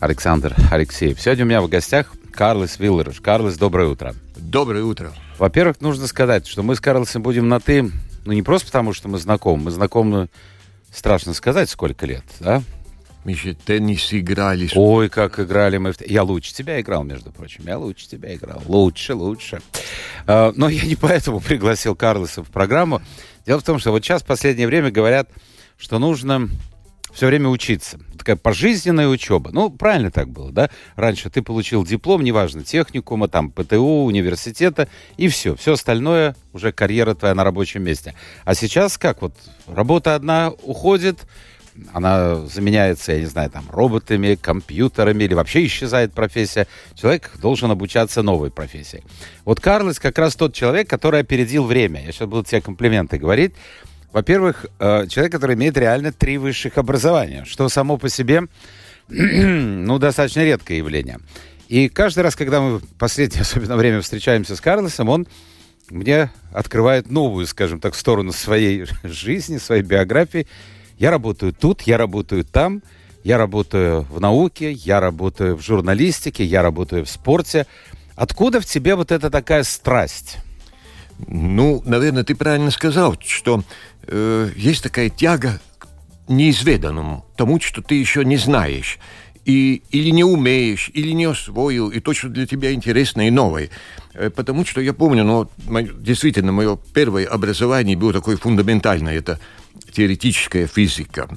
Александр Алексеев. Сегодня у меня в гостях Карлос Виллерыш. Карлос, доброе утро. Доброе утро. Во-первых, нужно сказать, что мы с Карлосом будем на «ты», ну не просто потому, что мы знакомы. Мы знакомы, страшно сказать, сколько лет, да? Мы же теннис играли. Ой, как играли мы. Я лучше тебя играл, между прочим. Я лучше тебя играл. Лучше, лучше. А, но я не поэтому пригласил Карлоса в программу. Дело в том, что вот сейчас в последнее время говорят, что нужно все время учиться. Такая пожизненная учеба. Ну, правильно так было, да? Раньше ты получил диплом, неважно, техникума, там, ПТУ, университета, и все. Все остальное уже карьера твоя на рабочем месте. А сейчас как? Вот работа одна уходит, она заменяется, я не знаю, там, роботами, компьютерами, или вообще исчезает профессия. Человек должен обучаться новой профессии. Вот Карлос как раз тот человек, который опередил время. Я сейчас буду тебе комплименты говорить. Во-первых, э, человек, который имеет реально три высших образования, что само по себе, ну, достаточно редкое явление. И каждый раз, когда мы в последнее, особенно время, встречаемся с Карлосом, он мне открывает новую, скажем так, сторону своей жизни, своей биографии. Я работаю тут, я работаю там, я работаю в науке, я работаю в журналистике, я работаю в спорте. Откуда в тебе вот эта такая страсть? Ну, наверное, ты правильно сказал, что э, есть такая тяга к неизведанному, тому, что ты еще не знаешь. И, или не умеешь, или не освоил, и то, что для тебя интересно и новое. Э, потому что я помню, ну, действительно, мое первое образование было такое фундаментальное. Это теоретическая физика.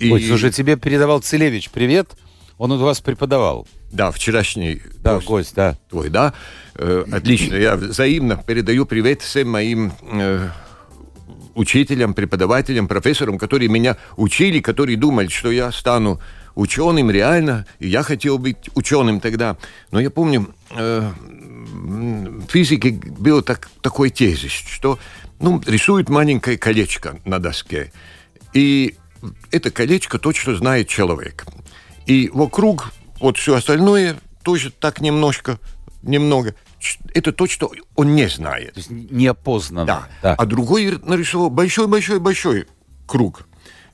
И... Ой, слушай, тебе передавал Целевич привет. Он у вас преподавал. Да, вчерашний да, гость, гость да. твой, да. Э, отлично. Я взаимно передаю привет всем моим э, учителям, преподавателям, профессорам, которые меня учили, которые думали, что я стану ученым реально, и я хотел быть ученым тогда. Но я помню, э, в физике был так, такой тезис, что ну, рисует маленькое колечко на доске. И это колечко то, что знает человек. И вокруг вот все остальное тоже так немножко, немного. Это то, что он не знает. То есть неопознанно. Да. да. А другой нарисовал большой-большой-большой круг,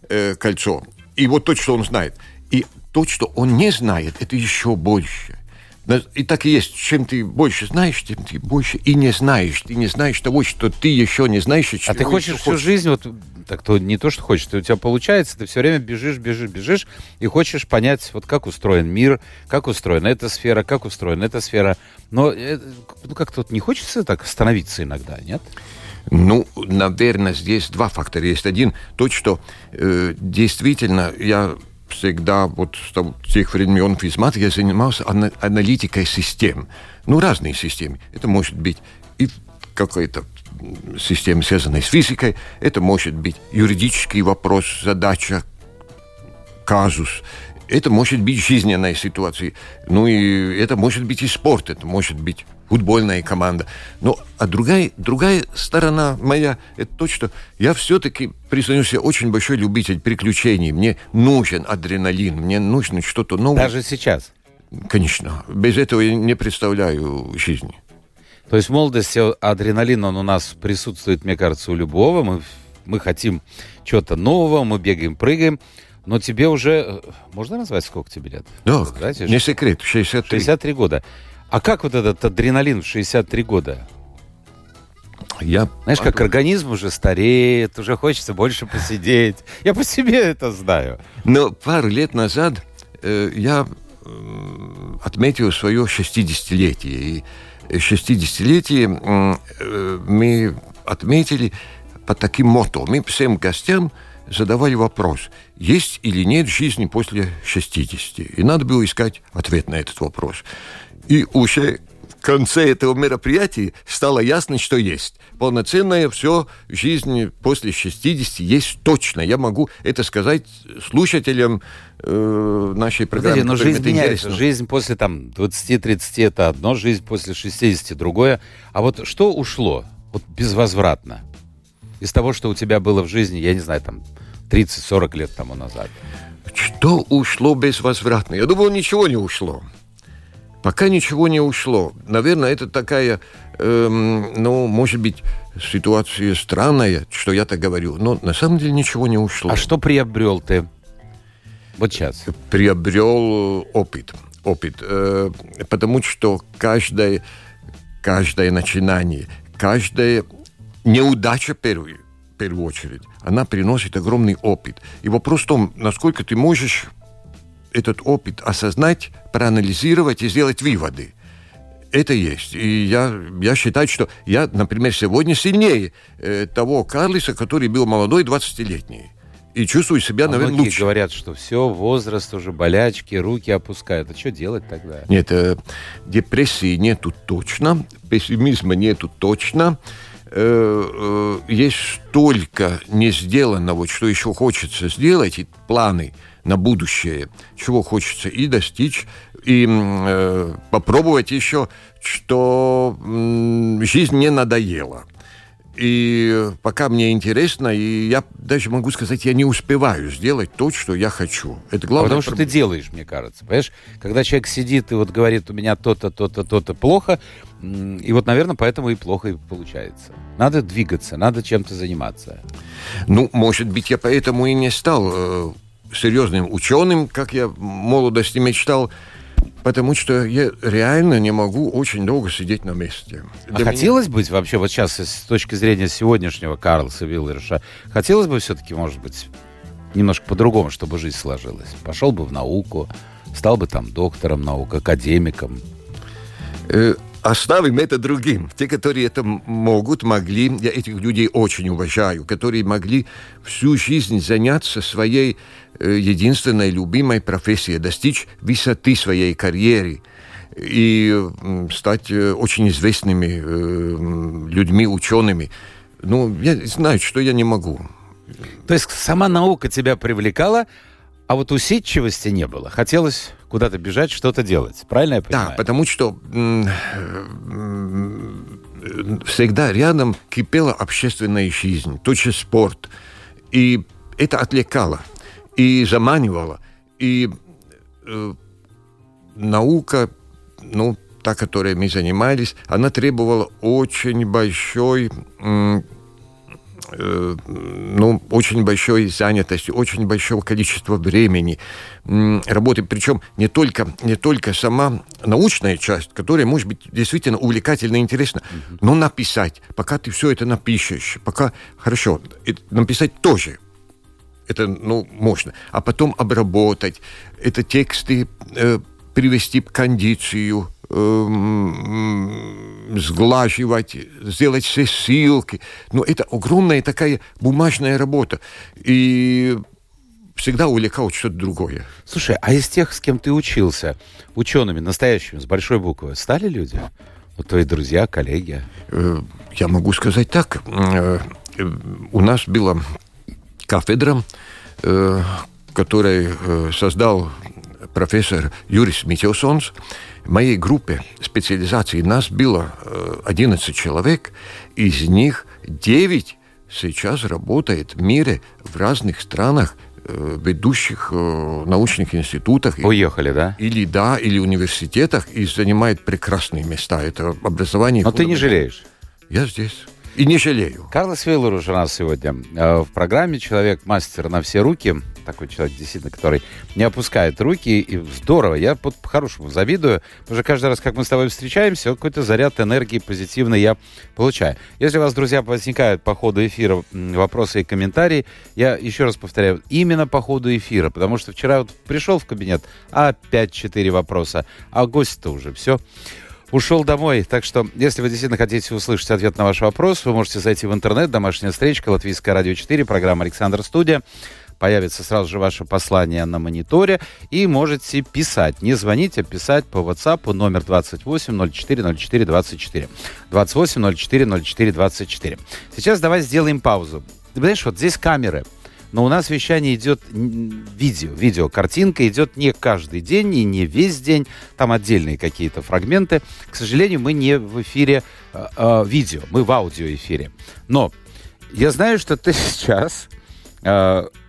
э, кольцо. И вот то, что он знает. И то, что он не знает, это еще больше. И так и есть. Чем ты больше знаешь, тем ты больше и не знаешь. Ты не знаешь того, что ты еще не знаешь. А ты хочешь всю хочешь. жизнь, вот так то не то, что хочешь, у тебя получается, ты все время бежишь, бежишь, бежишь и хочешь понять, вот как устроен мир, как устроена эта сфера, как устроена эта сфера. Но э, ну, как-то вот не хочется так остановиться иногда, нет? Ну, наверное, здесь два фактора. Есть один, то, что э, действительно я всегда вот с тех времен физмат я занимался аналитикой систем. Ну, разные системы. Это может быть и какая-то система, связанная с физикой, это может быть юридический вопрос, задача, казус, это может быть жизненная ситуация. Ну и это может быть и спорт, это может быть футбольная команда. Ну, а другая, другая сторона моя, это то, что я все-таки, признаюсь, я очень большой любитель приключений. Мне нужен адреналин, мне нужно что-то новое. Даже сейчас? Конечно. Без этого я не представляю жизни. То есть в молодости адреналин, он у нас присутствует, мне кажется, у любого. Мы, мы хотим чего-то нового, мы бегаем, прыгаем. Но тебе уже... Э, можно назвать, сколько тебе лет? Да, Знаете, не секрет, 63. 63 года. А как вот этот адреналин в 63 года? Я Знаешь, как организм уже стареет, уже хочется больше посидеть. Я по себе это знаю. Но пару лет назад э, я э, отметил свое 60-летие. И 60-летие э, мы отметили по таким мото. Мы всем гостям задавали вопрос, есть или нет жизни после 60. И надо было искать ответ на этот вопрос. И уже конце этого мероприятия стало ясно, что есть. Полноценная все жизнь после 60 есть точно. Я могу это сказать слушателям э, нашей программы. Подожди, но жизнь меняется. Жизнь после там 20-30 это одно, жизнь после 60 другое. А вот что ушло вот безвозвратно из того, что у тебя было в жизни, я не знаю, там 30-40 лет тому назад? Что ушло безвозвратно? Я думаю, ничего не ушло. Пока ничего не ушло. Наверное, это такая, эм, ну, может быть, ситуация странная, что я так говорю, но на самом деле ничего не ушло. А что приобрел ты вот сейчас? Приобрел опыт. Опыт. Э, потому что каждое, каждое начинание, каждая неудача первую, в первую очередь, она приносит огромный опыт. И вопрос в том, насколько ты можешь этот опыт осознать, проанализировать и сделать выводы. Это есть. И я, я считаю, что я, например, сегодня сильнее э, того Карлиса, который был молодой, 20-летний. И чувствую себя, а наверное, многие лучше. говорят, что все, возраст уже, болячки, руки опускают. А что делать тогда? Нет, э, депрессии нету точно, пессимизма нету точно. Э, э, есть столько не сделанного, что еще хочется сделать, и планы – на будущее, чего хочется и достичь, и э, попробовать еще, что э, жизнь не надоела. И пока мне интересно, и я даже могу сказать, я не успеваю сделать то, что я хочу. Это главное. Потому что ты делаешь, мне кажется. Понимаешь, когда человек сидит и вот говорит, у меня то-то, то-то, то-то плохо, и вот, наверное, поэтому и плохо и получается. Надо двигаться, надо чем-то заниматься. Ну, может быть, я поэтому и не стал э, серьезным ученым, как я в молодости мечтал, потому что я реально не могу очень долго сидеть на месте. А Для хотелось меня... быть вообще, вот сейчас с точки зрения сегодняшнего Карлса Виллерша, хотелось бы все-таки, может быть, немножко по-другому, чтобы жизнь сложилась? Пошел бы в науку, стал бы там доктором наук, академиком? Э, оставим это другим. Те, которые это могут, могли, я этих людей очень уважаю, которые могли всю жизнь заняться своей единственной любимой профессии, достичь высоты своей карьеры и стать э, очень известными э, людьми, учеными. Ну, я знаю, что я не могу. То есть сама наука тебя привлекала, а вот усидчивости не было. Хотелось куда-то бежать, что-то делать. Правильно я понимаю? Да, потому что всегда рядом кипела общественная жизнь, тот же спорт. И это отвлекало и заманивала. И э, наука, ну, та, которой мы занимались, она требовала очень большой, э, ну, очень большой занятости, очень большого количества времени э, работы. Причем не только, не только сама научная часть, которая может быть действительно увлекательна и интересна, mm-hmm. но написать, пока ты все это напишешь, пока, хорошо, написать тоже это, ну, можно. А потом обработать, это тексты э, привести в кондицию, э, сглаживать, сделать все ссылки. Но это огромная такая бумажная работа. И всегда увлекал что-то другое. Слушай, а из тех, с кем ты учился, учеными, настоящими, с большой буквы, стали люди? Вот твои друзья, коллеги? Э, я могу сказать так. Э, у нас было кафедра, э, которую э, создал профессор Юрис Митилсонс. В моей группе специализации нас было 11 э, человек, из них 9 сейчас работает в мире в разных странах, ведущих научных институтах. Уехали, да? Или да, или университетах, и занимает прекрасные места. Это образование. Но ты не жалеешь? Я здесь. И не жалею. Карлос уже у нас сегодня э, в программе. Человек-мастер на все руки. Такой человек, действительно, который не опускает руки. И здорово. Я по-хорошему завидую. Потому что каждый раз, как мы с тобой встречаемся, какой-то заряд энергии позитивный я получаю. Если у вас, друзья, возникают по ходу эфира вопросы и комментарии, я еще раз повторяю, именно по ходу эфира. Потому что вчера вот пришел в кабинет, а опять четыре вопроса. А гость-то уже все ушел домой. Так что, если вы действительно хотите услышать ответ на ваш вопрос, вы можете зайти в интернет, домашняя встречка, Латвийское радио 4, программа «Александр Студия». появится сразу же ваше послание на мониторе, и можете писать. Не звонить, а писать по WhatsApp номер 28 04 04 24. 28 04 04 24. Сейчас давай сделаем паузу. Ты знаешь, вот здесь камеры – но у нас вещание идет видео, видео, картинка идет не каждый день и не весь день, там отдельные какие-то фрагменты. К сожалению, мы не в эфире э, э, видео, мы в аудиоэфире. Но я знаю, что ты сейчас э,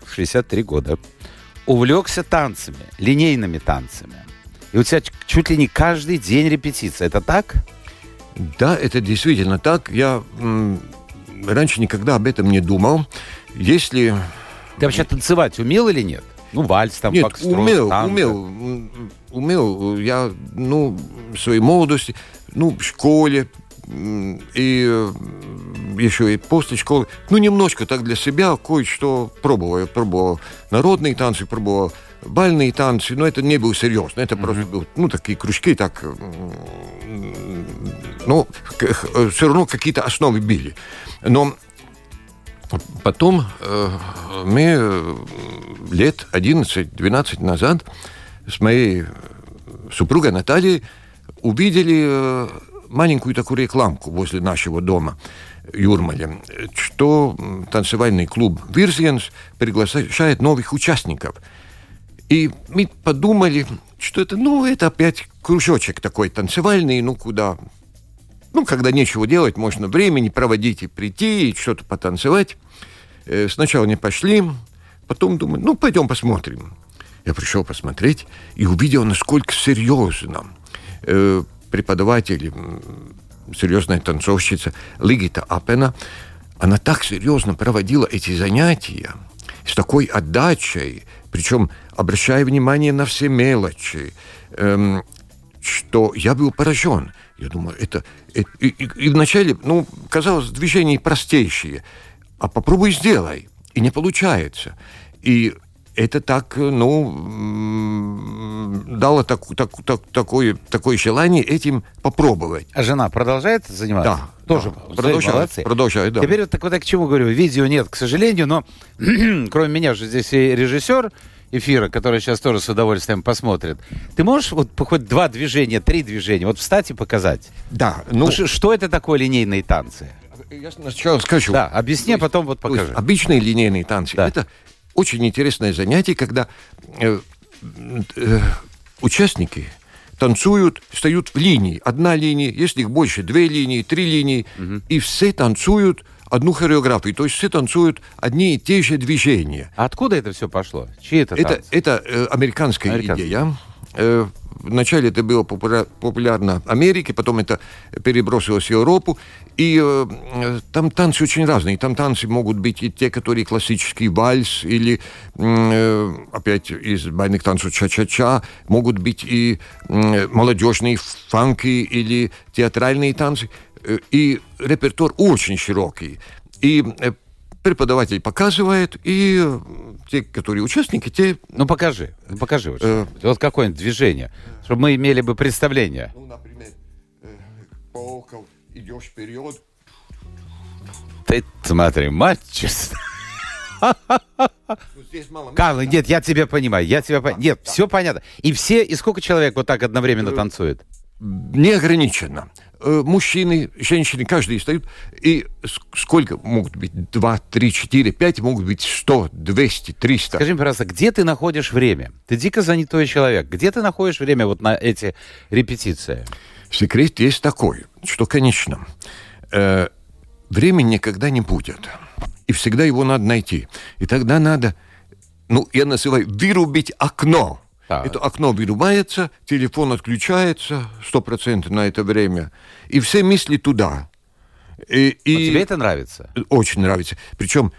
в 63 года увлекся танцами, линейными танцами. И у тебя чуть ли не каждый день репетиция. Это так? Да, это действительно так. Я раньше никогда об этом не думал. Если ты вообще танцевать умел или нет? Ну, вальс там, Нет, умел, танго. умел, умел. Я, ну, в своей молодости, ну, в школе, и э, еще и после школы. Ну, немножко так для себя кое-что пробовал. Я пробовал народные танцы, пробовал бальные танцы, но это не было серьезно. Это mm-hmm. просто было, ну, такие кружки, так, ну, все равно какие-то основы били. Но Потом э, мы э, лет 11-12 назад с моей супругой Натальей увидели э, маленькую такую рекламку возле нашего дома Юрмале, что танцевальный клуб «Вирзиенс» приглашает новых участников. И мы подумали, что это, ну, это опять кружочек такой танцевальный, ну, куда ну, когда нечего делать, можно времени проводить и прийти, и что-то потанцевать. Э, сначала не пошли, потом думаю, ну, пойдем посмотрим. Я пришел посмотреть и увидел, насколько серьезно э, преподаватель, серьезная танцовщица Лигита Апена, она так серьезно проводила эти занятия, с такой отдачей, причем обращая внимание на все мелочи, эм, что я был поражен. Я думаю, это... это и, и, и вначале, ну, казалось, движения простейшие. А попробуй сделай. И не получается. И это так, ну, дало так, так, так, такое, такое желание этим попробовать. А жена продолжает заниматься? Да. Тоже да, продолжает, продолжает, да. Теперь вот, так, вот к чему говорю, видео нет, к сожалению, но кроме меня же здесь и режиссер, эфира, который сейчас тоже с удовольствием посмотрит, ты можешь вот хоть два движения, три движения, вот встать и показать? Да. Ну, что это такое линейные танцы? Я сначала скажу. Да, объясни, а потом вот покажи. Обычные линейные танцы. Да. Это очень интересное занятие, когда э, э, участники танцуют, встают в линии. Одна линия, если их больше, две линии, три линии, угу. и все танцуют одну хореографию. То есть все танцуют одни и те же движения. А откуда это все пошло? Чьи это Это, это э, американская Американский. идея. Э, вначале это было популярно в Америке, потом это перебросилось в Европу. И э, там танцы очень разные. Там танцы могут быть и те, которые классический вальс, или э, опять из бальных танцев ча-ча-ча, могут быть и э, молодежные фанки или театральные танцы. Э, и репертуар очень широкий. И э, преподаватель показывает, и те, которые участники, те... Ну, покажи, ну, покажи. Вот, э, вот какое-нибудь движение, чтобы мы имели бы представление. Ну, например, э, полков, идешь вперед. Ты смотри, мальчик. Ну, Карл, нет, я тебя понимаю, я тебя понимаю. Нет, все понятно. И все, и сколько человек вот так одновременно танцует? Неограниченно. Э, мужчины, женщины, каждый встают. И сколько могут быть? Два, три, четыре, пять, могут быть сто, двести, триста. Скажи мне, пожалуйста, где ты находишь время? Ты дико занятой человек. Где ты находишь время вот на эти репетиции? Секрет есть такой, что, конечно, э, времени никогда не будет. И всегда его надо найти. И тогда надо, ну, я называю, вырубить окно так. Это окно вырубается, телефон отключается сто процентов на это время, и все мысли туда. И, и... тебе это нравится? Очень нравится. Причем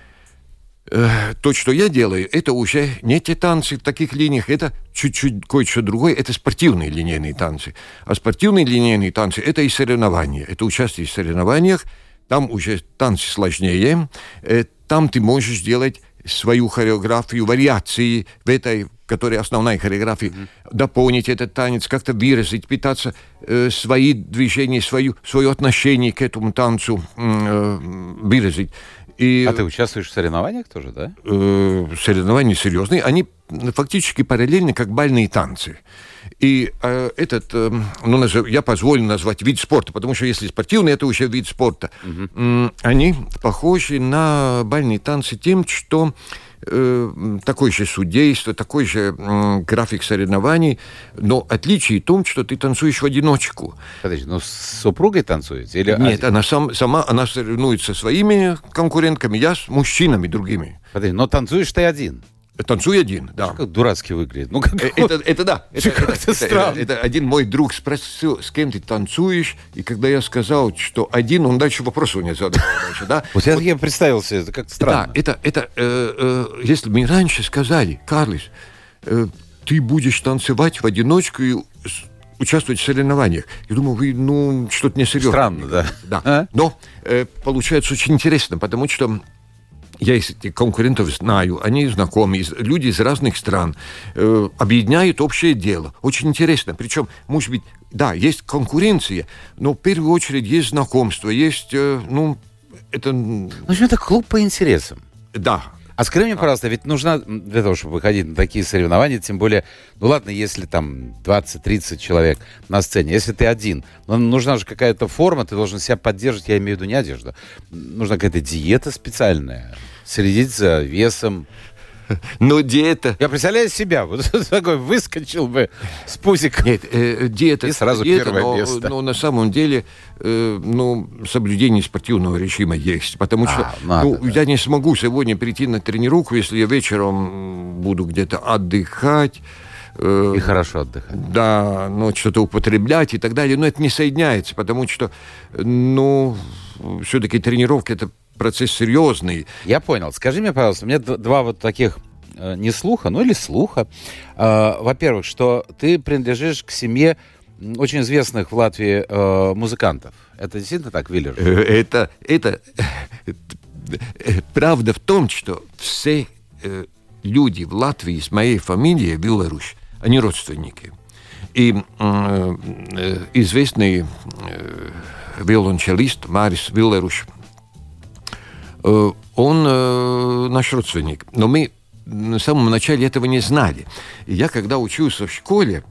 э, то, что я делаю, это уже не те танцы в таких линиях, это чуть-чуть кое-что другое, это спортивные линейные танцы. А спортивные линейные танцы – это и соревнования, это участие в соревнованиях, там уже танцы сложнее, э, там ты можешь делать свою хореографию, вариации в этой, которая основная хореография, mm-hmm. дополнить этот танец, как-то выразить, пытаться э, свои движения, свою, свое отношение к этому танцу э, выразить. И, А ты участвуешь в соревнованиях тоже, да? э, соревнования серьезные, они фактически параллельны, как бальные танцы. И э, этот, э, ну, назов- я позволю назвать вид спорта, потому что если спортивный, это уже вид спорта. М, Они похожи на бальные танцы тем, что э, такое же судейство, такой же график соревнований, но отличие в том, что ты танцуешь в одиночку. Подожди, ну с супругой танцуете? Или Нет, один? она сам, сама она соревнуется со своими конкурентками, я с мужчинами другими. Подожди, но танцуешь ты один. Танцую один, да. Как дурацки выглядит. Ну, как... Э, Это, это да. Это, это- это- странно. это один мой друг спросил, с кем ты танцуешь, и когда я сказал, что один, он дальше вопросов не задал. Дальше, да? Вот я, я представил себе, это как-то странно. Да, это, это э, э, если бы мне раньше сказали, Карлис, э, ты будешь танцевать в одиночку и участвовать в соревнованиях. Я думаю, вы, ну, что-то несерьезно. Странно, да. Да. А? Но э, получается очень интересно, потому что я этих конкурентов знаю, они знакомы, люди из разных стран, э, объединяют общее дело. Очень интересно. Причем, может быть, да, есть конкуренция, но в первую очередь есть знакомство, есть, э, ну, это, м, В общем, это клуб по интересам. да, А скажи мне, пожалуйста, ведь нужна для того, чтобы выходить на такие соревнования, тем более, ну ладно, если там 20-30 человек на сцене, если ты один, но нужна же какая-то форма, ты должен себя поддерживать, я имею в виду не одежду. Нужна какая-то диета специальная, следить за весом. но диета... Я представляю себя, вот такой выскочил бы с пузиком. Нет, э, диета... И сразу диета, первое но, место. но на самом деле, э, ну, соблюдение спортивного режима есть. Потому что А, надо, ну, да. я не смогу сегодня прийти на тренировку, если я вечером буду где-то отдыхать. э, И хорошо отдыхать. да, ну, что-то употреблять и так далее, но это не соединяется, потому что, ну, все-таки тренировка это процесс серьезный. Я понял. Скажи мне, пожалуйста, у меня два вот таких э, не слуха, ну или слуха. Э, во-первых, что ты принадлежишь к семье очень известных в Латвии э, музыкантов. Это действительно так, Виллер? Э, Это, это правда в том, что все э, люди в Латвии с моей фамилией Беларусь, они родственники. И э, известный э, виолончелист Марис Виллеруш, он э, наш родственник. Но мы на самом начале этого не знали. И я, когда учился в школе,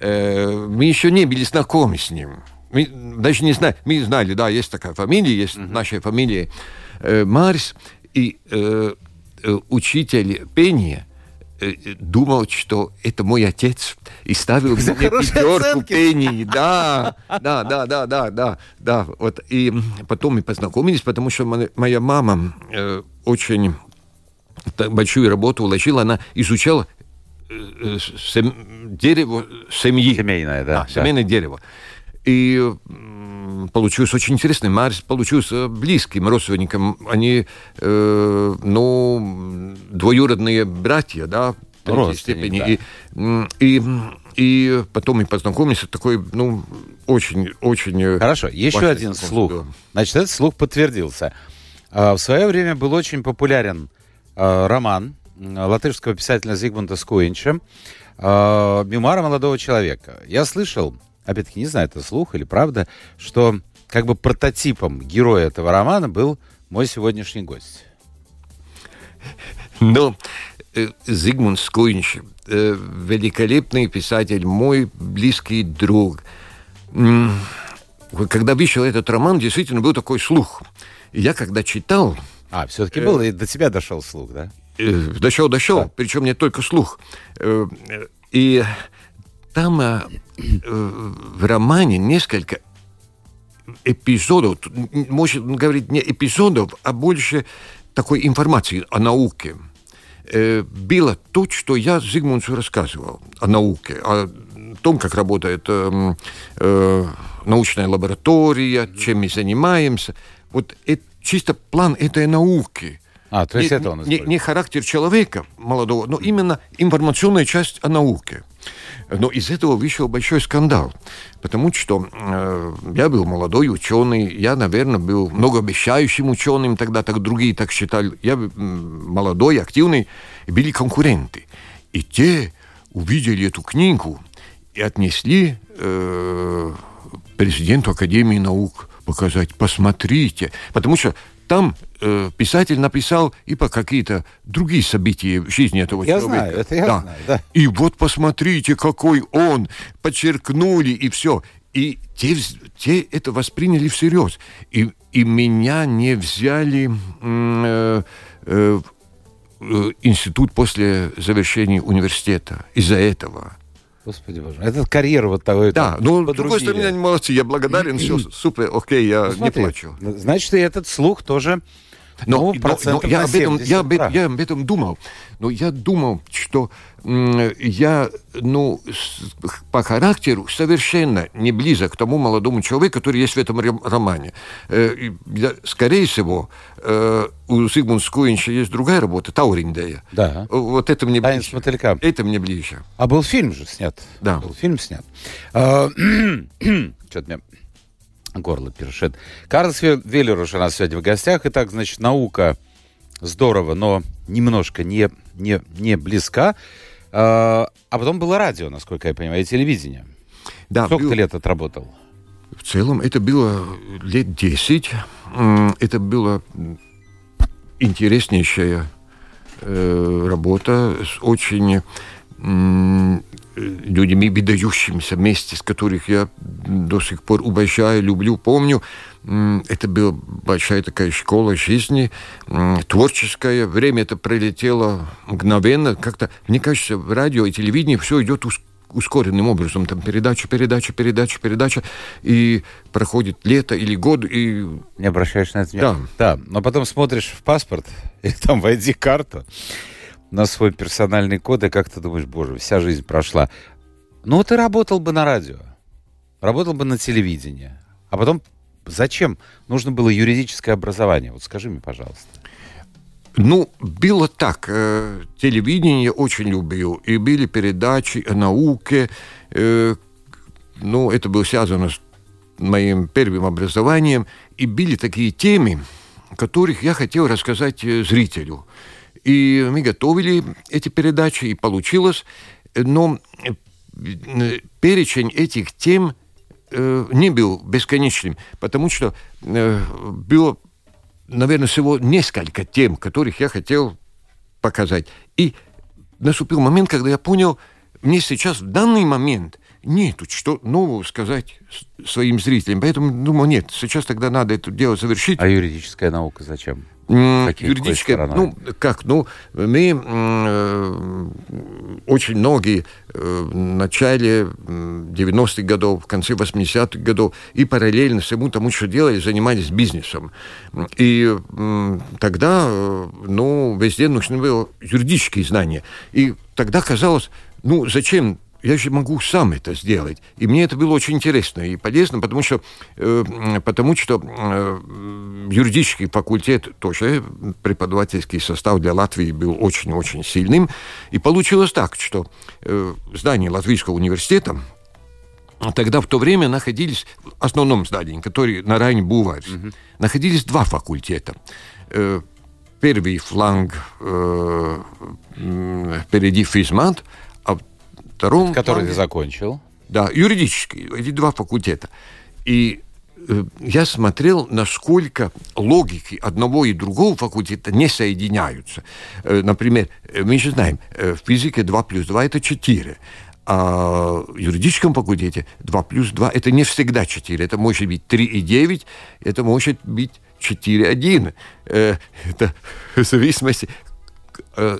э, мы еще не были знакомы с ним. Мы даже не знали, мы знали, да, есть такая фамилия, есть наша фамилия э, Марс, и э, э, учитель пения э, э, думал, что это мой отец, и ставил мне хорошие пятерку пении, да, да, да, да, да, да, да, вот, и потом мы познакомились, потому что моя- мама э, очень большую работу вложила, она изучала э, э, сем- дерево семьи. Семейное, да, Да, да. семейное дерево. И получилось очень интересно. Марс получился близким родственником. Они, э, ну, двоюродные братья, да, в третьей степени. да. И, и, и потом мы познакомились. Это такой, ну, очень, очень... э, Хорошо, еще один слух. да. Значит, этот слух подтвердился. А, В свое время был очень популярен а, роман латышского писателя Зигмунда Скуинча а, «Мемуары молодого человека». Я слышал, опять-таки, не знаю, это слух или правда, что как бы прототипом героя этого романа был мой сегодняшний гость. Но э, Зигмунд Скуинч, э, великолепный писатель, мой близкий друг. Когда вышел этот роман, действительно был такой слух. Я когда читал, А, все-таки был, и до тебя дошел слух, да? э, дошел, дошел, причем не только слух. Э, э, И там э, э, в романе несколько эпизодов, может говорить не эпизодов, а больше такой информации о науке. Э, Было то, что я Зигмунду рассказывал о науке, о том, как работает э, э, научная лаборатория, чем мы занимаемся. Вот это чисто план этой науки. А, то есть не, это он не, использует. не характер человека молодого, но именно информационная часть о науке. Но из этого вышел большой скандал, потому что э, я был молодой ученый, я, наверное, был многообещающим ученым тогда, так другие так считали. Я м, молодой, активный, и были конкуренты. И те увидели эту книгу и отнесли э, президенту Академии наук показать, посмотрите. Потому что там э, писатель написал и по какие-то другие события в жизни этого я человека. Знаю, это я да. знаю, да. И вот посмотрите, какой он, подчеркнули и все. И те, те это восприняли всерьез. И, и меня не взяли э, э, э, институт после завершения университета из-за этого. Господи боже, это карьера вот того. Да, ну, с другой стороны, они молодцы, я благодарен, все супер, окей, я ну, не плачу. Значит, и этот слух тоже но, ну, но, но я, об этом, я, об, я об этом думал. Но я думал, что я ну, по характеру совершенно не близок к тому молодому человеку, который есть в этом романе. Э, я, скорее всего, э, у Зигмунда Скуинча есть другая работа, Тауриндея. Да. Вот это мне ближе. мотылька. Это мне ближе. А был фильм же снят. Да. Был фильм снят. А, Что-то мне горло першит. Карлос Веллеруш у нас сегодня в гостях. Итак, значит, наука здорово, но немножко не, не, не близка. А, а потом было радио, насколько я понимаю, и телевидение. Да, Сколько был... ты лет отработал? В целом это было лет 10. Это была интереснейшая э, работа с очень людьми, выдающимися вместе, с которых я до сих пор уважаю, люблю, помню. Это была большая такая школа жизни, творческая. Время это пролетело мгновенно. Как-то, мне кажется, в радио и телевидении все идет ускоренным образом. Там передача, передача, передача, передача. И проходит лето или год, и... Не обращаешь на это Да. Да, но потом смотришь в паспорт, или там в ID-карту, на свой персональный код, и как ты думаешь, боже, вся жизнь прошла. Ну, ты работал бы на радио, работал бы на телевидении. А потом зачем нужно было юридическое образование? Вот скажи мне, пожалуйста. Ну, было так. Э, телевидение очень любил. И были передачи о науке. Э, ну, это было связано с моим первым образованием. И были такие темы, которых я хотел рассказать э, зрителю. И мы готовили эти передачи, и получилось. Но перечень этих тем э, не был бесконечным, потому что э, было, наверное, всего несколько тем, которых я хотел показать. И наступил момент, когда я понял, мне сейчас в данный момент нету что нового сказать своим зрителям. Поэтому думаю, нет, сейчас тогда надо это дело завершить. А юридическая наука зачем? Какие, юридическая, ну, как, ну, мы э, очень многие э, в начале 90-х годов, в конце 80-х годов и параллельно всему тому, что делали, занимались бизнесом. И э, тогда, ну, везде нужны были юридические знания. И тогда казалось, ну, зачем я же могу сам это сделать. И мне это было очень интересно и полезно, потому что, э, потому что э, юридический факультет тоже, преподавательский состав для Латвии был очень-очень сильным. И получилось так, что э, в здании Латвийского университета Тогда в то время находились в основном здании, который на районе Буварь, угу. находились два факультета. Э, первый фланг э, впереди физмат, втором... Который плане, ты закончил. Да, юридический, эти два факультета. И э, я смотрел, насколько логики одного и другого факультета не соединяются. Э, например, э, мы же знаем, э, в физике 2 плюс 2 это 4. А в юридическом факультете 2 плюс 2 это не всегда 4. Это может быть 3 и 9, это может быть 4-1. Э, это в зависимости,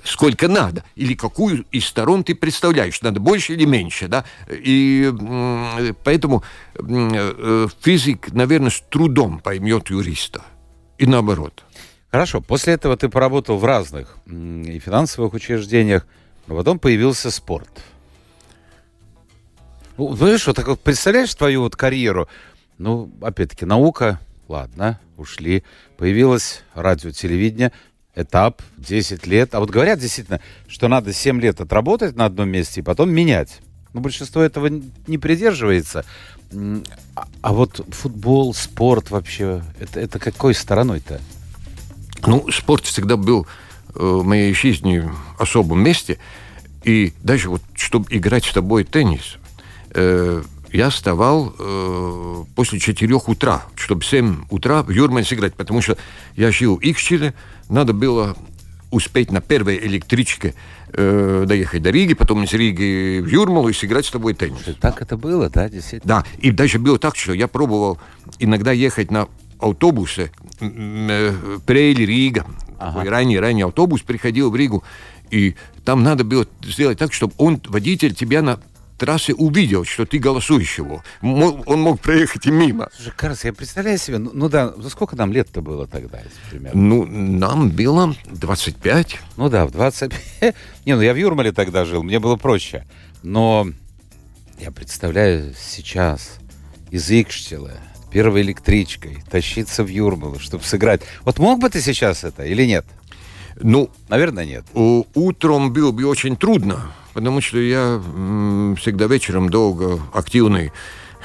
сколько надо, или какую из сторон ты представляешь, надо больше или меньше, да, и э, поэтому э, физик, наверное, с трудом поймет юриста, и наоборот. Хорошо, после этого ты поработал в разных и финансовых учреждениях, но потом появился спорт. Ну, знаешь, вот так вот представляешь твою вот карьеру, ну, опять-таки, наука, ладно, ушли, появилось радио, телевидение, этап, 10 лет. А вот говорят действительно, что надо 7 лет отработать на одном месте и потом менять. Но большинство этого не придерживается. А, а вот футбол, спорт вообще, это, это какой стороной-то? Ну, спорт всегда был э, в моей жизни особом месте. И даже вот, чтобы играть с тобой теннис, э, я вставал э, после 4 утра, чтобы в 7 утра в Юрмале сыграть, потому что я жил в Икщине, надо было успеть на первой электричке э, доехать до Риги, потом из Риги в Юрмалу и сыграть с тобой теннис. Так это было, да, действительно? Да, и даже было так, что я пробовал иногда ехать на автобусе э, Прейль-Рига. Ага. Ранний-ранний автобус приходил в Ригу, и там надо было сделать так, чтобы он, водитель, тебя на трассе увидел, что ты голосуешь его. Он мог проехать и мимо. Слушай, Карлс, я представляю себе, ну, ну да, ну сколько нам лет-то было тогда, примерно? Ну, нам было 25. Ну да, в 25. Не, ну я в Юрмале тогда жил, мне было проще. Но я представляю сейчас из Икштила первой электричкой тащиться в Юрмалу, чтобы сыграть. Вот мог бы ты сейчас это или нет? Ну, наверное, нет. Утром было бы очень трудно, потому что я всегда вечером долго активный.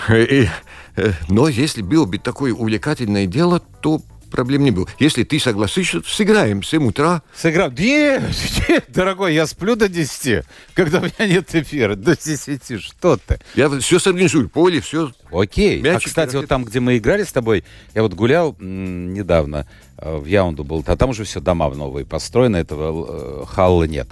И, э, но если было бы такое увлекательное дело, то проблем не было. Если ты согласишься, сыграем в 7 утра. Сыграем? Нет, нет, дорогой, я сплю до 10, когда у меня нет эфира. До 10, что ты? Я все сорганизую, поле, все. Окей. Мячик, а, кстати, вот там, где мы играли с тобой, я вот гулял м, недавно, э, в Яунду был, а там уже все дома новые построены, этого э, халла нет.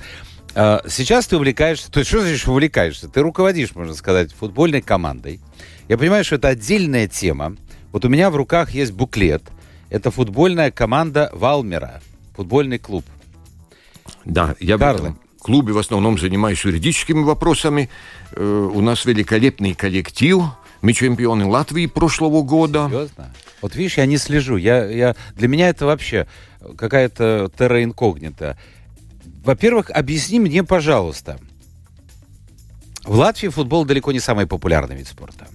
А, сейчас ты увлекаешься, то есть что значит увлекаешься? Ты руководишь, можно сказать, футбольной командой. Я понимаю, что это отдельная тема. Вот у меня в руках есть буклет – это футбольная команда Валмера, футбольный клуб. Да, я Карлы. в клубе в основном занимаюсь юридическими вопросами. Э, у нас великолепный коллектив. Мы чемпионы Латвии прошлого года. Серьезно? Вот видишь, я не слежу. Я, я, для меня это вообще какая-то терра инкогнита. Во-первых, объясни мне, пожалуйста. В Латвии футбол далеко не самый популярный вид спорта.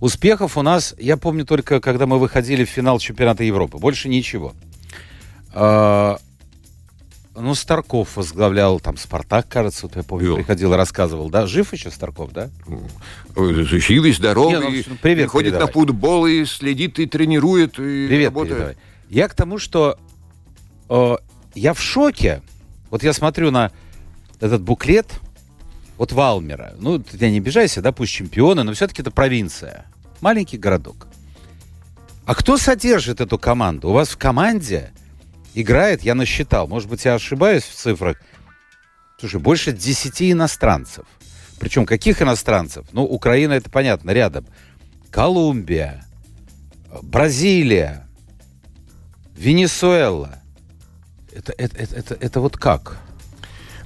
Успехов у нас, я помню только, когда мы выходили в финал чемпионата Европы. Больше ничего. А, ну, Старков возглавлял, там, Спартак, кажется, вот я помню, Йо. приходил и рассказывал, да? Жив еще Старков, да? Жив и здоровый, ну, привет ходит передавай. на футбол и следит, и тренирует, и привет работает. Передавай. Я к тому, что э, я в шоке. Вот я смотрю на этот буклет, вот Валмера. Ну, ты не обижайся, да, пусть чемпионы, но все-таки это провинция маленький городок. А кто содержит эту команду? У вас в команде играет, я насчитал, может быть, я ошибаюсь в цифрах, слушай, больше 10 иностранцев. Причем каких иностранцев? Ну, Украина, это понятно, рядом. Колумбия, Бразилия, Венесуэла. Это, это, это, это, это вот как?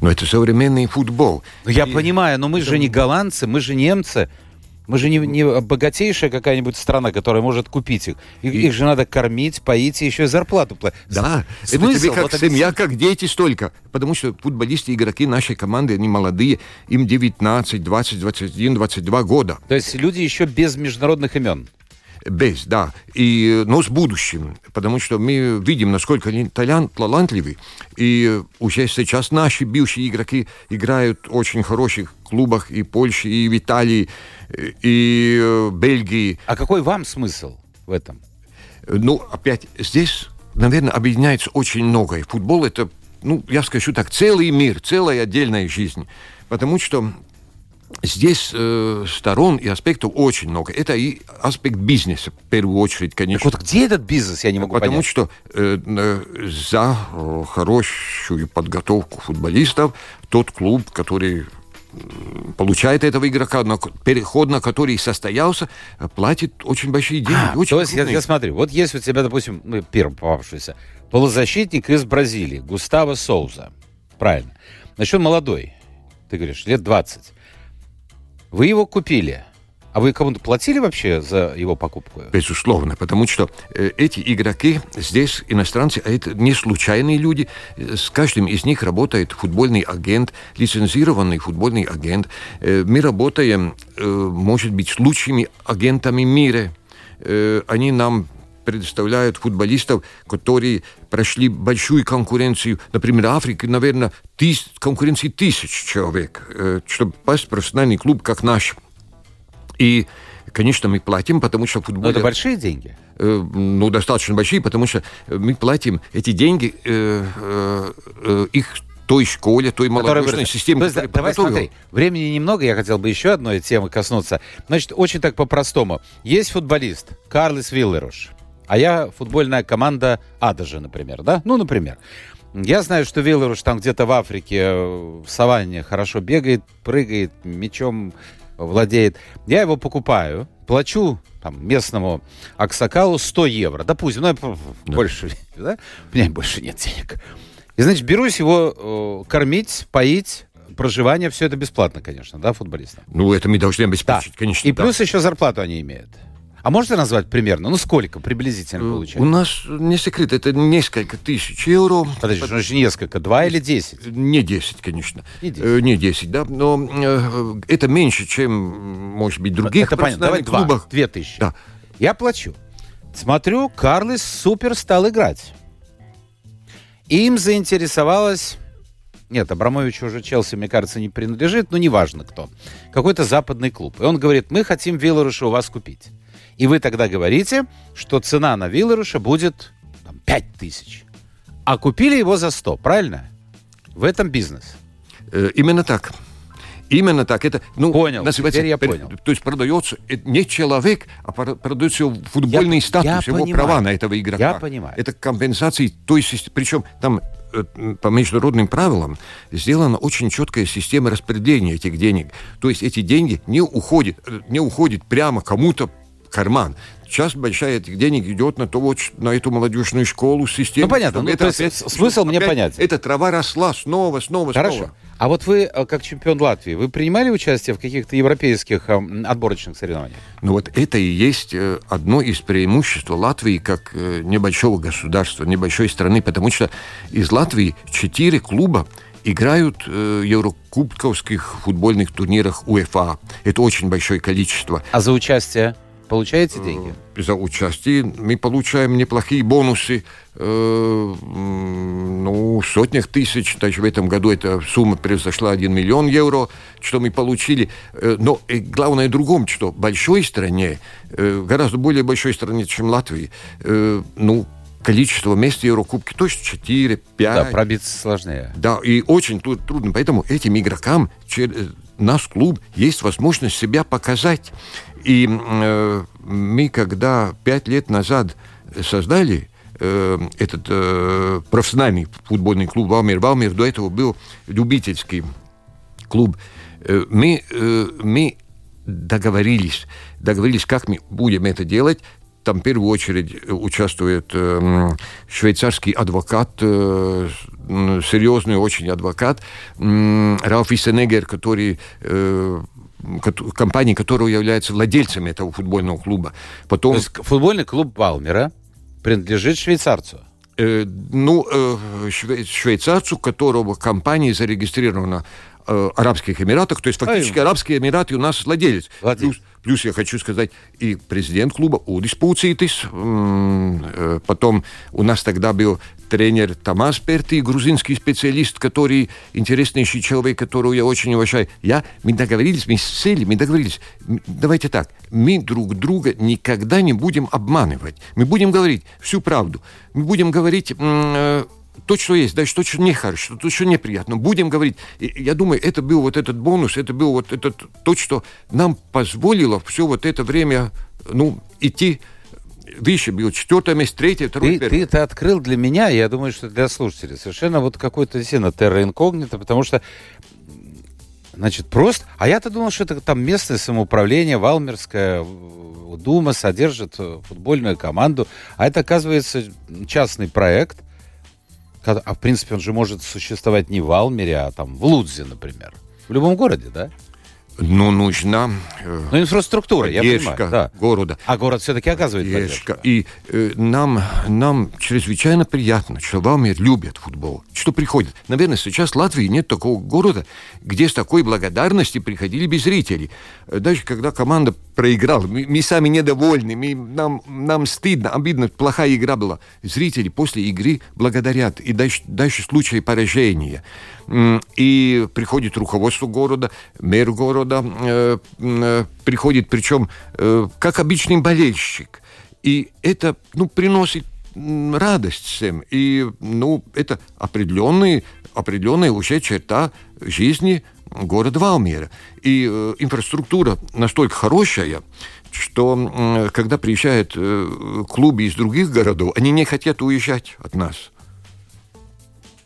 Но это современный футбол. Ну, я и... понимаю, но мы это... же не голландцы, мы же немцы. Мы же не, не богатейшая какая-нибудь страна, которая может купить их. Их, и... их же надо кормить, поить и еще и зарплату платить. Да, Смысл, это тебе как вот семья, как дети столько. Потому что футболисты, игроки нашей команды, они молодые, им 19, 20, 21, 22 года. То есть люди еще без международных имен? Без, да, и, но с будущим, потому что мы видим, насколько они талант, талантливы, и уже сейчас наши бывшие игроки играют в очень хороших клубах и Польши, и в Италии, и в Бельгии. А какой вам смысл в этом? Ну, опять, здесь, наверное, объединяется очень многое. Футбол это, ну, я скажу так, целый мир, целая отдельная жизнь. Потому что Здесь э, сторон и аспектов очень много. Это и аспект бизнеса, в первую очередь, конечно. Так вот где этот бизнес, я не могу Потому понять. что э, за хорошую подготовку футболистов тот клуб, который получает этого игрока, но переход на который состоялся, платит очень большие деньги. А, очень то есть, я, я смотрю, вот есть у тебя, допустим, ну, первый попавшийся полузащитник из Бразилии, Густаво Соуза. Правильно. Значит, он молодой. Ты говоришь, лет 20. Вы его купили. А вы кому-то платили вообще за его покупку? Безусловно, потому что э, эти игроки здесь, иностранцы, а это не случайные люди. С каждым из них работает футбольный агент, лицензированный футбольный агент. Э, мы работаем, э, может быть, с лучшими агентами мира. Э, они нам предоставляют футболистов, которые прошли большую конкуренцию. Например, Африка, наверное, тыс, конкуренции тысяч человек, э, чтобы попасть в профессиональный клуб, как наш. И Конечно, мы платим, потому что футбол... Но это большие деньги? Э, ну, достаточно большие, потому что мы платим эти деньги, э, э, э их той школе, той молодежной системе, есть, Давай смотри, времени немного, я хотел бы еще одной темы коснуться. Значит, очень так по-простому. Есть футболист Карлис Виллеруш, а я футбольная команда Адажа, например, да? Ну, например. Я знаю, что Виллеруш там где-то в Африке, э, в саванне хорошо бегает, прыгает, мечом владеет. Я его покупаю, плачу там, местному Аксакалу 100 евро. Допустим, ну, да. больше, да? У меня больше нет денег. И, значит, берусь его э, кормить, поить, проживание, все это бесплатно, конечно, да, футболистам? Ну, это мы должны обеспечить, да. конечно. И да. плюс еще зарплату они имеют. А можете назвать примерно? Ну, сколько приблизительно э, получается? У нас не секрет, это несколько тысяч евро. Подожди, Под... что несколько? Два или десять? Не десять, конечно. Не десять, э, не 10 да. Но э, это меньше, чем, может быть, других это понятно. Давай клубах. Два, две тысячи. Да. Я плачу. Смотрю, Карлис супер стал играть. Им заинтересовалась... Нет, Абрамович уже Челси, мне кажется, не принадлежит, но неважно кто. Какой-то западный клуб. И он говорит, мы хотим Вилларуша у вас купить. И вы тогда говорите, что цена на Вилларуша будет там, 5 тысяч. А купили его за 100, правильно? В этом бизнес. Э, именно так. Именно так. Это, ну, понял, теперь я понял. То есть продается не человек, а продается футбольный я, статус, я его понимаю. права на этого игрока. Я понимаю. Это компенсации, то есть, причем там э, по международным правилам сделана очень четкая система распределения этих денег. То есть эти деньги не уходят, э, не уходят прямо кому-то карман. Сейчас большая этих денег идет на, то, вот, на эту молодежную школу, систему. Ну, понятно. Ну, это, то опять, смысл мне понять. Эта трава росла снова, снова, Хорошо. снова. А вот вы, э, как чемпион Латвии, вы принимали участие в каких-то европейских э, отборочных соревнованиях? Ну вот это и есть э, одно из преимуществ Латвии как небольшого государства, небольшой страны, потому что из Латвии четыре клуба играют э, еврокубковских футбольных турнирах УЕФА. Это очень большое количество. А за участие? Получаете деньги? Э, за участие мы получаем неплохие бонусы. Э, ну, сотнях тысяч. Даже в этом году эта сумма превзошла 1 миллион евро, что мы получили. Э, но главное в другом, что большой стране, гораздо более большой стране, чем Латвии, ну, количество мест в Еврокубке точно 4, 5. Да, пробиться сложнее. Да, и очень трудно. Поэтому этим игрокам наш клуб есть возможность себя показать. И э, мы, когда пять лет назад создали э, этот э, профессиональный футбольный клуб «Валмир», «Валмир» до этого был любительский клуб, э, мы, э, мы договорились, договорились, как мы будем это делать, там в первую очередь участвует э, швейцарский адвокат, э, серьезный очень адвокат, э, Ралф Исенегер, который э, компании, которая является владельцем этого футбольного клуба. Потом... То есть футбольный клуб Балмера принадлежит швейцарцу? Э, ну, э, швейцарцу, которого компания зарегистрирована э, Арабских Эмиратах, то есть фактически а, Арабские Эмираты у нас владелец. владелец. Плюс, плюс я хочу сказать, и президент клуба Удис Пуцитис, э, потом у нас тогда был тренер Тамас Перти, грузинский специалист, который интереснейший человек, которого я очень уважаю. Я, мы договорились, мы сели, мы договорились, давайте так, мы друг друга никогда не будем обманывать. Мы будем говорить всю правду. Мы будем говорить э, то, что есть, да, что, что нехорошо, то, что неприятно. Будем говорить. И, я думаю, это был вот этот бонус, это был вот этот, то, что нам позволило все вот это время, ну, идти выше было четвертое место, третье, второе, ты, Ты это открыл для меня, я думаю, что для слушателей, совершенно вот какой-то действительно терра инкогнито, потому что Значит, просто... А я-то думал, что это там местное самоуправление, Валмерская дума содержит э, футбольную команду. А это, оказывается, частный проект. А, в принципе, он же может существовать не в Валмере, а там в Лудзе, например. В любом городе, да? Но нужна э, ну, инфраструктура, я понимаю, да. города. А город все-таки оказывает поддержку. И э, нам, нам чрезвычайно приятно, что Валмир любят футбол, что приходят. Наверное, сейчас в Латвии нет такого города, где с такой благодарностью приходили бы зрители. Э, даже когда команда проиграла, мы, мы сами недовольны, мы, нам, нам стыдно, обидно, плохая игра была. Зрители после игры благодарят, и дальше, дальше случаи поражения и приходит руководство города, мэр города э, э, приходит, причем э, как обычный болельщик. И это ну, приносит радость всем. И, ну, это определенный, определенная уже черта жизни города Валмира. И э, инфраструктура настолько хорошая, что м, когда приезжают э, клубы из других городов, они не хотят уезжать от нас.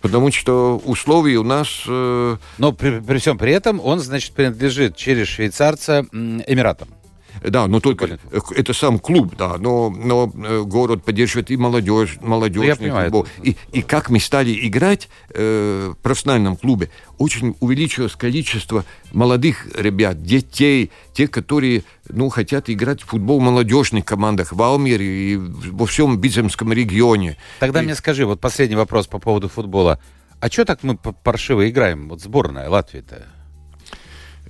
Потому что условия у нас... э, Но при, при всем при этом он, значит, принадлежит через швейцарца Эмиратам. Да, но только э, это сам клуб, да, но, но э, город поддерживает и молодежь, молодежный Ну, футбол. И, и как мы стали играть э, в профессиональном клубе, очень увеличилось количество молодых ребят, детей, те, которые ну, хотят играть в футбол в молодежных командах в Алмере и во всем Биземском регионе. Тогда И- мне скажи, вот последний вопрос по поводу футбола. А что так мы паршиво играем? Вот сборная Латвии-то.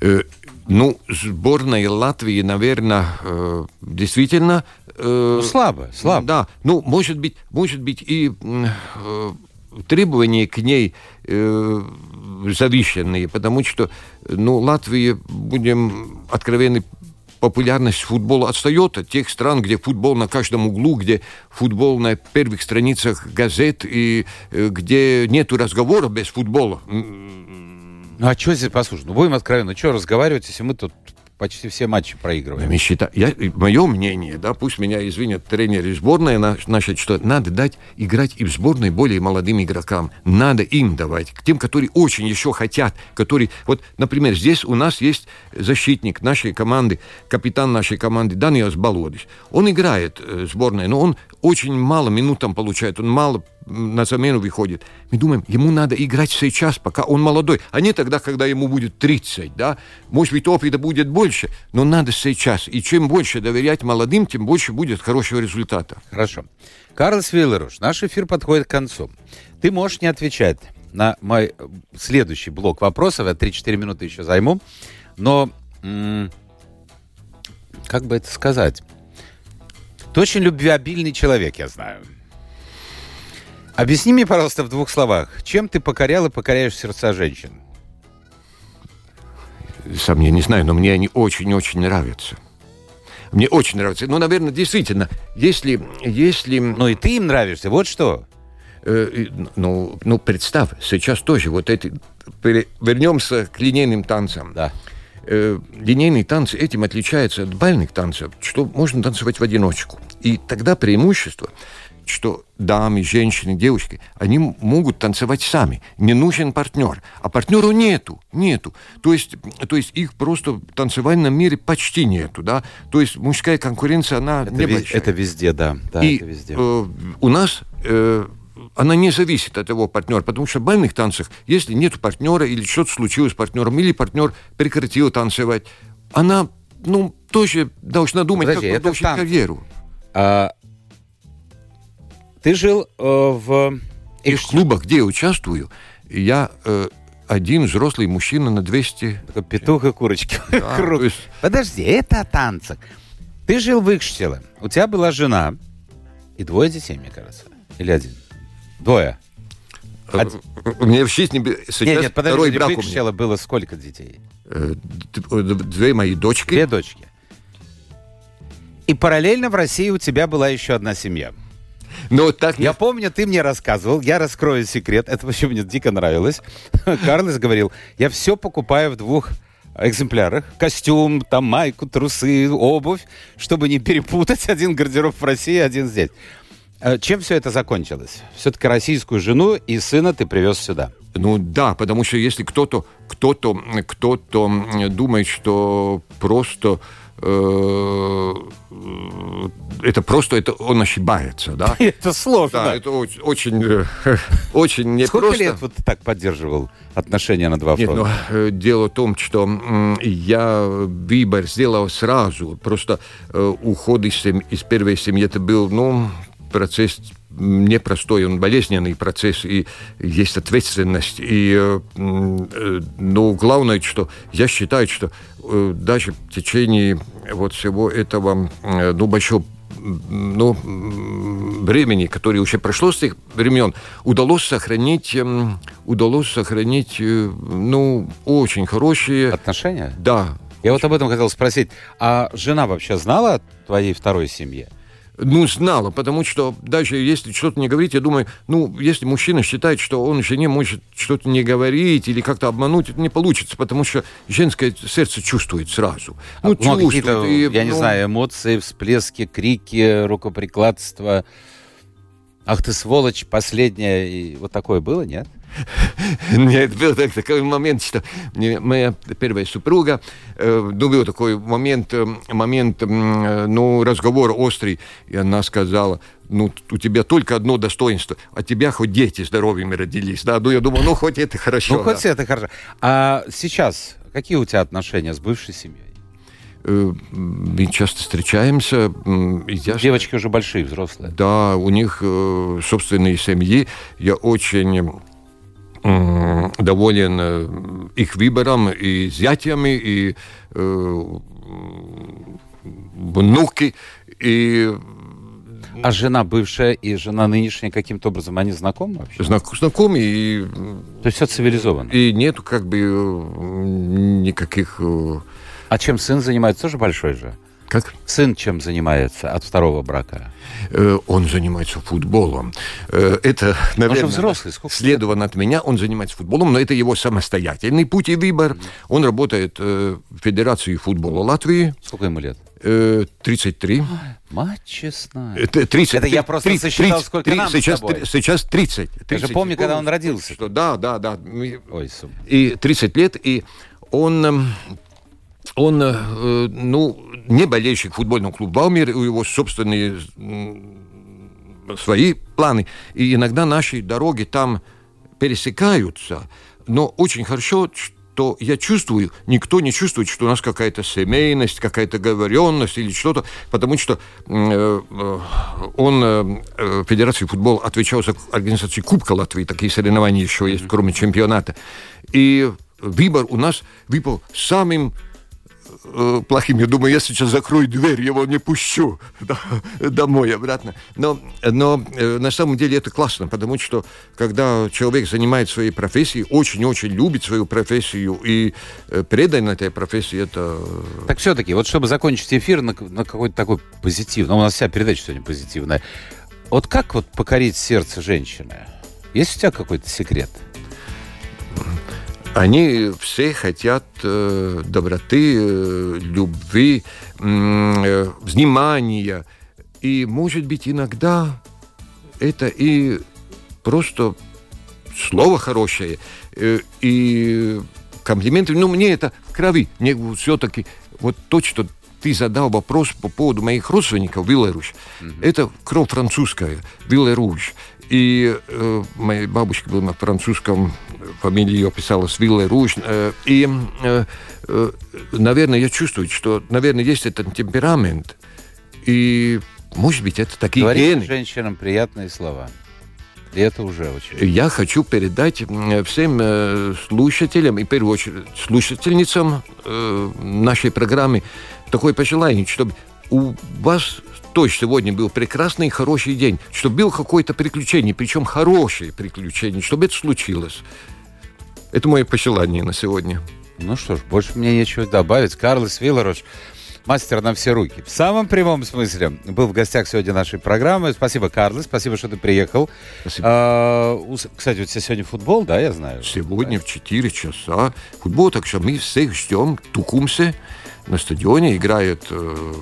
Э, ну, сборная Латвии, наверное, э, действительно... э, Ну, слабо, слабо. Да, ну, может быть, может быть и э, требования к ней э, завышенные, потому что, ну, Латвия, будем откровенны, популярность футбола отстает от тех стран, где футбол на каждом углу, где футбол на первых страницах газет и э, где нету разговора без футбола. Ну а что здесь, послушай, ну будем откровенны, что разговаривать, если мы тут почти все матчи проигрываем? Я считаю, я, мое мнение, да, пусть меня извинят тренеры и сборная, на- значит, что надо дать играть и в сборной более молодым игрокам. Надо им давать, к тем, которые очень еще хотят, которые... Вот, например, здесь у нас есть защитник нашей команды, капитан нашей команды Даниэлс Балодис. Он играет э, сборной, но он очень мало минут там получает, он мало на замену выходит. Мы думаем, ему надо играть сейчас, пока он молодой, а не тогда, когда ему будет 30, да? Может быть, опыта будет больше, но надо сейчас. И чем больше доверять молодым, тем больше будет хорошего результата. Хорошо. Карлос Виллеруш, наш эфир подходит к концу. Ты можешь не отвечать на мой э, следующий блок вопросов. Я 3-4 минуты еще займу. Но, как бы это сказать? Ты очень любвеобильный человек, я знаю. Объясни мне, пожалуйста, в двух словах, чем ты покорял и покоряешь сердца женщин? Сам я не знаю, но мне они очень-очень нравятся. Мне очень нравятся. Ну, наверное, действительно, если... если Ну и ты им нравишься, вот что. Э, ну, ну, представь, сейчас тоже вот эти... Вернемся к линейным танцам. Да. Э, линейные танцы этим отличаются от бальных танцев, что можно танцевать в одиночку. И тогда преимущество, что дамы, женщины, девушки, они могут танцевать сами. Не нужен партнер. А партнеру нету, нету. То есть, то есть их просто в танцевальном мире почти нету, да. То есть мужская конкуренция, она Это, небольшая. это везде, да. Да, И это везде. э, у нас э, она не зависит от его партнера, потому что в бальных танцах, если нет партнера или что-то случилось с партнером, или партнер прекратил танцевать, она, ну, тоже должна думать, Подожди, как продолжить танцы. карьеру. А, ты жил э, в... И в клубах, где я участвую, я э, один взрослый мужчина на 200... Такой петух и курочки. Да, Круг. есть- Подожди, это о танцах. Ты жил в Икштеле. У тебя была жена и двое детей, мне кажется. Или один? Двое. Один. У меня в жизни сейчас Нет, нет, второй подожди, брак в у меня. Было сколько детей? Э, Две мои дочки. Две дочки. И параллельно в России у тебя была еще одна семья. Но так не Я помню, ты мне рассказывал, я раскрою секрет, это вообще мне дико нравилось. Карлос говорил, я все покупаю в двух экземплярах. Костюм, там майку, трусы, обувь, чтобы не перепутать один гардероб в России, один здесь. Э, Чем все это закончилось? Все-таки российскую жену и сына ты привез сюда. Ну да, потому что если кто-то кто-то кто-то думает, что просто э, э, это просто это он ошибается, да? Это сложно. Да, это очень очень, очень не Сколько просто. лет вот ты так поддерживал отношения на два Нет, фронта? но э, дело в том, что я выбор сделал сразу. Просто уход из, из первой семьи это был, ну, процесс непростой, он болезненный процесс, и есть ответственность. И, но главное, что я считаю, что э, даже в течение вот всего этого, ну, большого ну, времени, которое уже прошло с тех времен, удалось сохранить, эм, удалось сохранить, ну, очень хорошие, Отношения? да, Я вот об этом хотел спросить. А жена вообще знала о твоей второй семье? Ну, знала, потому что даже если что-то не говорить, я думаю, ну, если мужчина считает, что он жене может что-то не говорить или как-то обмануть, это не получится, потому что женское сердце чувствует сразу. Ну, ну чувствует. И, я ну... не знаю, эмоции, всплески, крики, рукоприкладство. Ах ты сволочь, последняя. И вот такое было, нет? Нет, был так, такой момент, что моя первая супруга, э, ну, был такой момент, э, момент, э, ну, разговор острый, и она сказала, ну, у тебя только одно достоинство, а тебя хоть дети здоровыми родились, да, ну, я думаю, ну, хоть это хорошо. Ну, хоть да. это хорошо. А сейчас какие у тебя отношения с бывшей семьей? мы часто встречаемся. Я... Девочки уже большие, взрослые. Да, у них собственные семьи. Я очень доволен э, их выбором и зятями, и э, внуки, и а жена бывшая и жена нынешняя каким-то образом, они знакомы вообще? Знак, знакомы. И, То есть все цивилизованно? И нету как бы никаких... Э, а чем сын занимается? Тоже большой же? Как? Сын чем занимается от второго брака? Э, он занимается футболом. Э, это, наверное, взрослый. Сколько следован от меня. Он занимается футболом, но это его самостоятельный путь и выбор. Он работает э, в Федерации футбола Латвии. Сколько ему лет? 33. Ой, мать честная. Это, 30, это я просто 30, сосчитал, 30, сколько 30, нам сейчас, с тобой. сейчас 30. 30. Я же помню, когда он родился. Что, да, да, да. Ой, сум. И 30 лет, и он эм, он, э, ну, не болельщик футбольного клуба Баумир, у него собственные свои планы. И иногда наши дороги там пересекаются. Но очень хорошо, что я чувствую, никто не чувствует, что у нас какая-то семейность, какая-то говоренность или что-то, потому что э, э он э, Федерации футбола отвечал за организацию Кубка Латвии, такие соревнования еще есть, кроме чемпионата. И выбор у нас выпал самым э, плохим. Я думаю, я сейчас закрою дверь, его не пущу домой обратно. Но, но э, на самом деле это классно, потому что когда человек занимается своей профессией, очень-очень любит свою профессию и э, предан этой профессии, это... Так все-таки, вот чтобы закончить эфир на, на какой-то такой позитивный, у нас вся передача сегодня позитивная, вот как вот покорить сердце женщины? Есть у тебя какой-то секрет? Они все хотят э, доброты, э, любви, э, внимания. И, может быть, иногда это и просто слово хорошее, э, и комплименты. Ну, мне это в крови. Мне все-таки вот то, что ты задал вопрос по поводу моих родственников Беларусь. Mm-hmm. Это кровь французская, Беларусь. И э, моя бабушка была на французском, фамилия ее писалась Вилле Руж. Э, и, э, э, наверное, я чувствую, что, наверное, есть этот темперамент. И, может быть, это такие Говорите гены. женщинам приятные слова. И это уже очень. Я хочу передать всем слушателям, и в первую очередь слушательницам нашей программы, такое пожелание, чтобы у вас тоже сегодня был прекрасный и хороший день, чтобы был какое-то приключение, причем хорошее приключение, чтобы это случилось. Это мое пожелание на сегодня. Ну что ж, больше мне нечего добавить. Карлос Вилларош, мастер на все руки. В самом прямом смысле был в гостях сегодня нашей программы. Спасибо, Карлос, спасибо, что ты приехал. Спасибо. А, кстати, у тебя сегодня футбол, да, я знаю? Сегодня в 4 часа футбол, так что мы всех ждем. Тукумсе на стадионе играет э,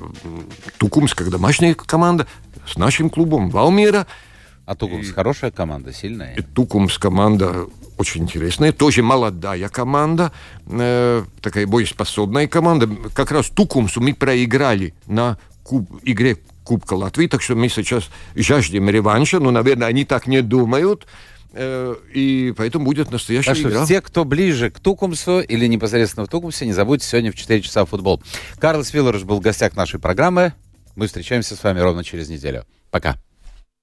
Тукумс как домашняя команда с нашим клубом Валмира. А Тукумс и, хорошая команда, сильная? И Тукумс команда очень интересная, тоже молодая команда, э, такая боеспособная команда. Как раз Тукумсу мы проиграли на куб, игре Кубка Латвии, так что мы сейчас жаждем реванша, но, наверное, они так не думают. Э, и поэтому будет настоящая так игра. Все, кто ближе к Тукумсу или непосредственно в Тукумсе, не забудьте сегодня в 4 часа футбол. Карлос Виллерш был в гостях нашей программы. Мы встречаемся с вами ровно через неделю. Пока.